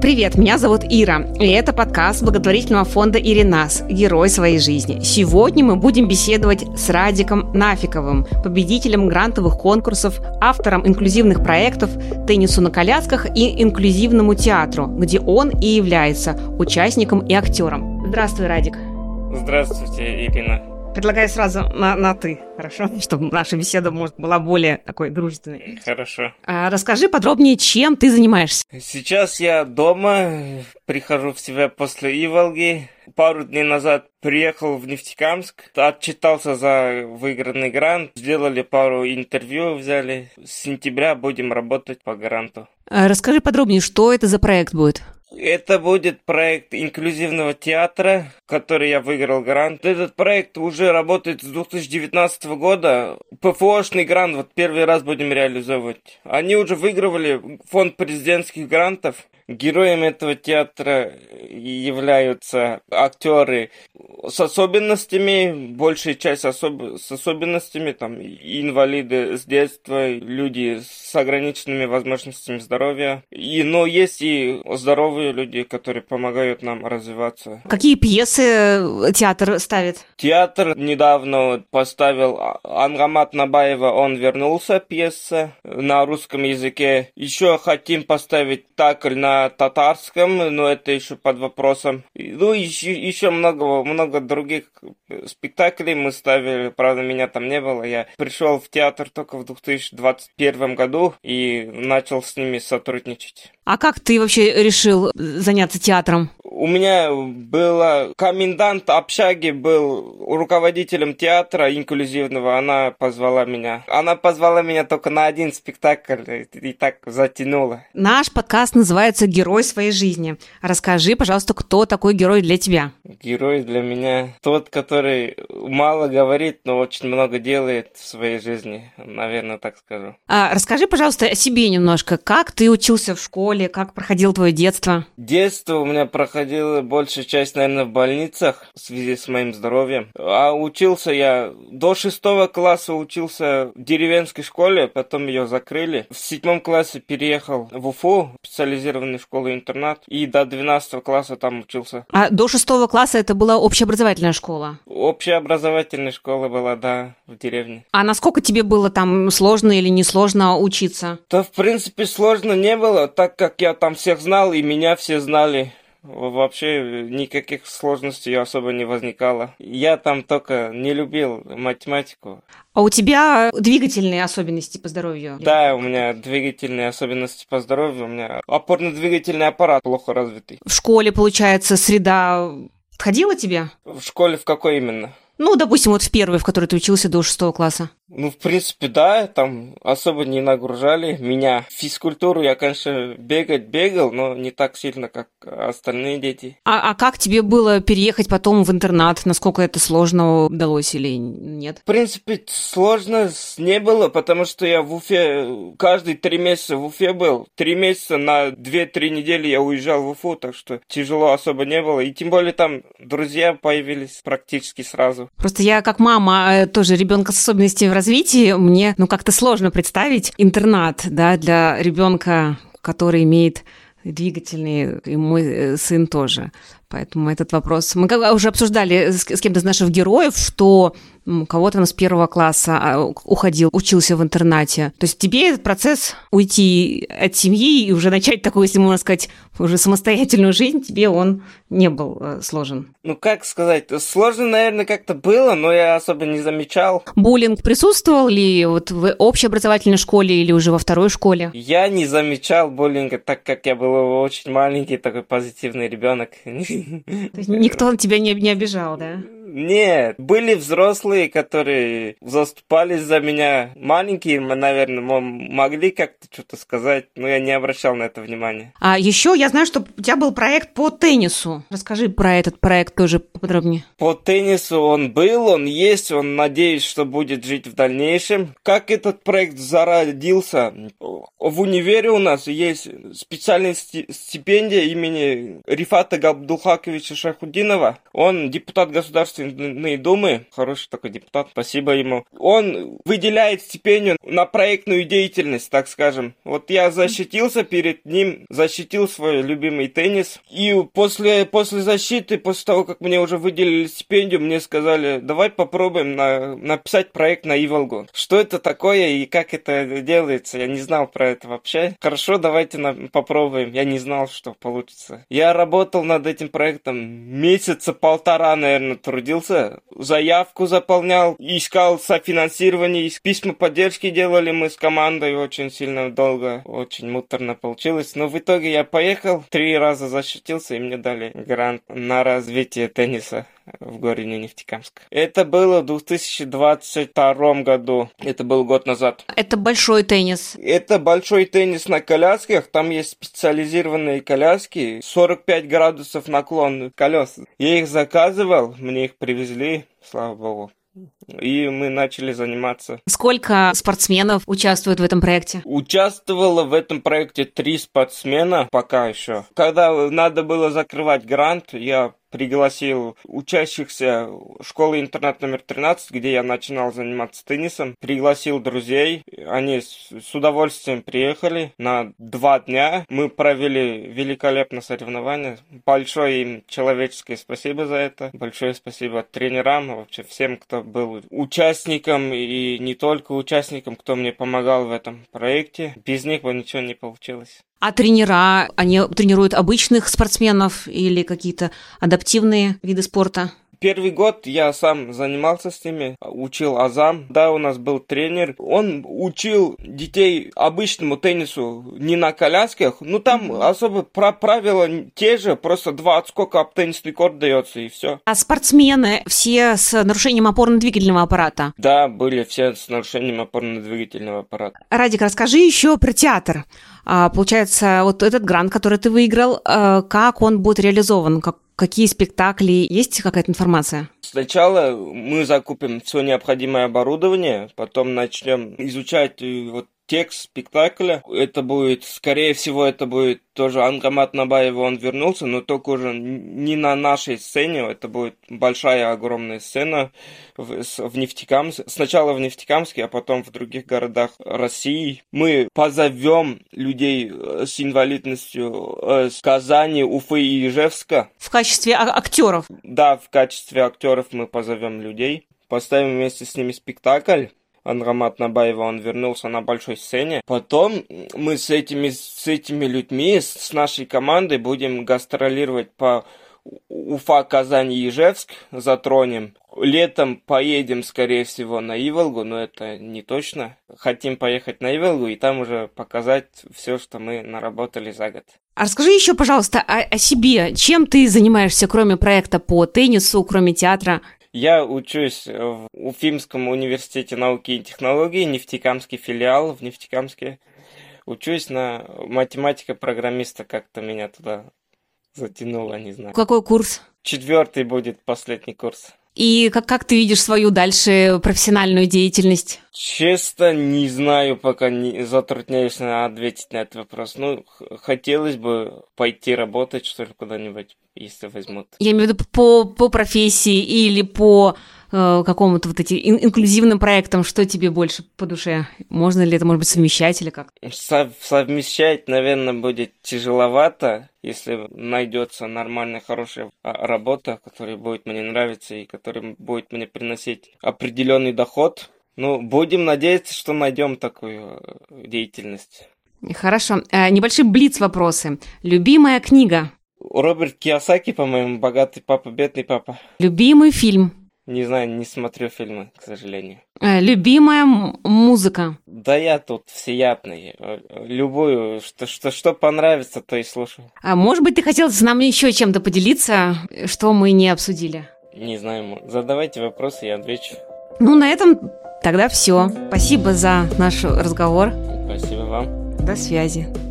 Привет, меня зовут Ира, и это подкаст благотворительного фонда «Иринас. Герой своей жизни». Сегодня мы будем беседовать с Радиком Нафиковым, победителем грантовых конкурсов, автором инклюзивных проектов «Теннису на колясках» и «Инклюзивному театру», где он и является участником и актером. Здравствуй, Радик. Здравствуйте, Ирина. Предлагаю сразу на, на «ты», хорошо? Чтобы наша беседа, может, была более такой дружественной. Хорошо. А, расскажи подробнее, чем ты занимаешься. Сейчас я дома, прихожу в себя после Иволги. Пару дней назад приехал в Нефтекамск, отчитался за выигранный грант, сделали пару интервью, взяли. С сентября будем работать по гранту. А, расскажи подробнее, что это за проект будет? Это будет проект инклюзивного театра, который я выиграл грант. Этот проект уже работает с 2019 года. ПФОшный грант вот первый раз будем реализовывать. Они уже выигрывали фонд президентских грантов. Героями этого театра являются актеры с особенностями, большая часть особ... с особенностями, там, инвалиды с детства, люди с ограниченными возможностями здоровья. И, но есть и здоровые люди, которые помогают нам развиваться. Какие пьесы театр ставит? Театр недавно поставил Ангамат Набаева «Он вернулся» пьеса на русском языке. Еще хотим поставить такль на татарском, но это еще под вопросом. Ну, еще, еще много, много других спектаклей мы ставили, правда, меня там не было. Я пришел в театр только в 2021 году и начал с ними сотрудничать. А как ты вообще решил заняться театром? У меня было комендант общаги был руководителем театра инклюзивного, она позвала меня. Она позвала меня только на один спектакль и так затянула. Наш подкаст называется «Герой своей жизни». Расскажи, пожалуйста, кто такой герой для тебя? Герой для меня тот, который мало говорит, но очень много делает в своей жизни, наверное, так скажу. А, расскажи, пожалуйста, о себе немножко. Как ты учился в школе, как проходило твое детство? Детство у меня проходило проводил большую часть, наверное, в больницах в связи с моим здоровьем. А учился я до шестого класса учился в деревенской школе, потом ее закрыли. В седьмом классе переехал в Уфу, специализированную школу-интернат, и до двенадцатого класса там учился. А до шестого класса это была общеобразовательная школа? Общеобразовательная школа была, да, в деревне. А насколько тебе было там сложно или несложно учиться? Да, в принципе, сложно не было, так как я там всех знал, и меня все знали. Вообще никаких сложностей особо не возникало. Я там только не любил математику. А у тебя двигательные особенности по здоровью? Да, у меня двигательные особенности по здоровью. У меня опорно-двигательный аппарат плохо развитый. В школе, получается, среда подходила тебе? В школе в какой именно? Ну, допустим, вот в первой, в которой ты учился до шестого класса. Ну, в принципе, да, там особо не нагружали меня. Физкультуру я, конечно, бегать бегал, но не так сильно, как остальные дети. А, а как тебе было переехать потом в интернат? Насколько это сложно удалось или нет? В принципе, сложно не было, потому что я в Уфе каждые три месяца в Уфе был. Три месяца на две-три недели я уезжал в Уфу, так что тяжело особо не было. И тем более там друзья появились практически сразу. Просто я как мама э, тоже ребенка с особенностями развитии, мне ну как-то сложно представить интернат, да, для ребенка, который имеет двигательный, и мой э, сын тоже. Поэтому этот вопрос... Мы уже обсуждали с кем-то из наших героев, что кого-то он с первого класса а, уходил, учился в интернате. То есть тебе этот процесс уйти от семьи и уже начать такую, если можно сказать, уже самостоятельную жизнь, тебе он не был э, сложен? Ну, как сказать, сложно, наверное, как-то было, но я особо не замечал. Буллинг присутствовал ли вот в общеобразовательной школе или уже во второй школе? Я не замечал буллинга, так как я был очень маленький, такой позитивный ребенок. никто тебя не, не обижал, да? Нет, были взрослые, которые заступались за меня. Маленькие, наверное, могли как-то что-то сказать, но я не обращал на это внимания. А еще я знаю, что у тебя был проект по теннису. Расскажи про этот проект тоже поподробнее. По теннису он был, он есть, он надеюсь, что будет жить в дальнейшем. Как этот проект зародился? В универе у нас есть специальная стипендия имени Рифата Габдулхаковича Шахудинова. Он депутат Государственной Государственной Думы, хороший такой депутат, спасибо ему. Он выделяет стипендию на проектную деятельность, так скажем. Вот я защитился перед ним, защитил свой любимый теннис. И после, после защиты, после того, как мне уже выделили стипендию, мне сказали, давай попробуем на, написать проект на Иволгу. Что это такое и как это делается? Я не знал про это вообще. Хорошо, давайте на, попробуем. Я не знал, что получится. Я работал над этим проектом месяца полтора, наверное, трудился. Заявку заполнял, искал софинансирование, письма поддержки делали мы с командой очень сильно долго. Очень муторно получилось. Но в итоге я поехал, три раза защитился, и мне дали грант на развитие тенниса в городе Нефтекамск. Это было в 2022 году. Это был год назад. Это большой теннис. Это большой теннис на колясках. Там есть специализированные коляски. 45 градусов наклон колес. Я их заказывал, мне их привезли, слава богу. И мы начали заниматься. Сколько спортсменов участвует в этом проекте? Участвовало в этом проекте три спортсмена пока еще. Когда надо было закрывать грант, я пригласил учащихся школы-интернат номер 13, где я начинал заниматься теннисом, пригласил друзей, они с, удовольствием приехали. На два дня, мы провели великолепно соревнования, большое им человеческое спасибо за это, большое спасибо тренерам, вообще всем, кто был участником и не только участником, кто мне помогал в этом проекте, без них бы ничего не получилось. А тренера, они тренируют обычных спортсменов или какие-то адаптивные виды спорта? Первый год я сам занимался с ними, учил азам. Да, у нас был тренер. Он учил детей обычному теннису не на колясках. Ну, там особо про правила те же, просто два отскока об теннисный корт дается и все. А спортсмены все с нарушением опорно-двигательного аппарата? Да, были все с нарушением опорно-двигательного аппарата. Радик, расскажи еще про театр. А, получается, вот этот грант, который ты выиграл, а, как он будет реализован? Как, какие спектакли? Есть какая-то информация? Сначала мы закупим все необходимое оборудование, потом начнем изучать э, вот текст спектакля. Это будет, скорее всего, это будет тоже Ангамат Набаев, он вернулся, но только уже не на нашей сцене, это будет большая, огромная сцена в, в Нефтекамске. Сначала в Нефтекамске, а потом в других городах России. Мы позовем людей э, с инвалидностью э, с Казани, Уфы и Ижевска. В качестве а- актеров? Да, в качестве актеров мы позовем людей. Поставим вместе с ними спектакль Анрамат Набаева, он вернулся на большой сцене. Потом мы с этими, с этими людьми, с нашей командой будем гастролировать по Уфа, Казань и Ижевск, затронем. Летом поедем, скорее всего, на Иволгу, но это не точно. Хотим поехать на Иволгу и там уже показать все, что мы наработали за год. А расскажи еще, пожалуйста, о, о себе. Чем ты занимаешься, кроме проекта по теннису, кроме театра? Я учусь в Уфимском университете науки и технологий, нефтекамский филиал в Нефтекамске. Учусь на математика-программиста, как-то меня туда затянуло, не знаю. Какой курс? Четвертый будет последний курс. И как, как ты видишь свою дальше профессиональную деятельность? Честно, не знаю, пока не затрудняюсь на ответить на этот вопрос. Ну, хотелось бы пойти работать, что ли, куда-нибудь, если возьмут. Я имею в виду по, по профессии или по э, какому-то вот этим инклюзивным проектам, что тебе больше по душе? Можно ли это, может быть, совмещать или как? Сов совмещать, наверное, будет тяжеловато, если найдется нормальная, хорошая а, работа, которая будет мне нравиться и которая будет мне приносить определенный доход. Ну, будем надеяться, что найдем такую э, деятельность. Хорошо. Э, небольшие блиц-вопросы. Любимая книга? Роберт Киосаки, по-моему, «Богатый папа, бедный папа». Любимый фильм? Не знаю, не смотрю фильмы, к сожалению. Э, любимая музыка? Да я тут всеядный. Любую, что, что, что понравится, то и слушаю. А может быть, ты хотел с нами еще чем-то поделиться, что мы не обсудили? Не знаю, задавайте вопросы, я отвечу. Ну, на этом тогда все. Спасибо за наш разговор. Спасибо вам. До связи.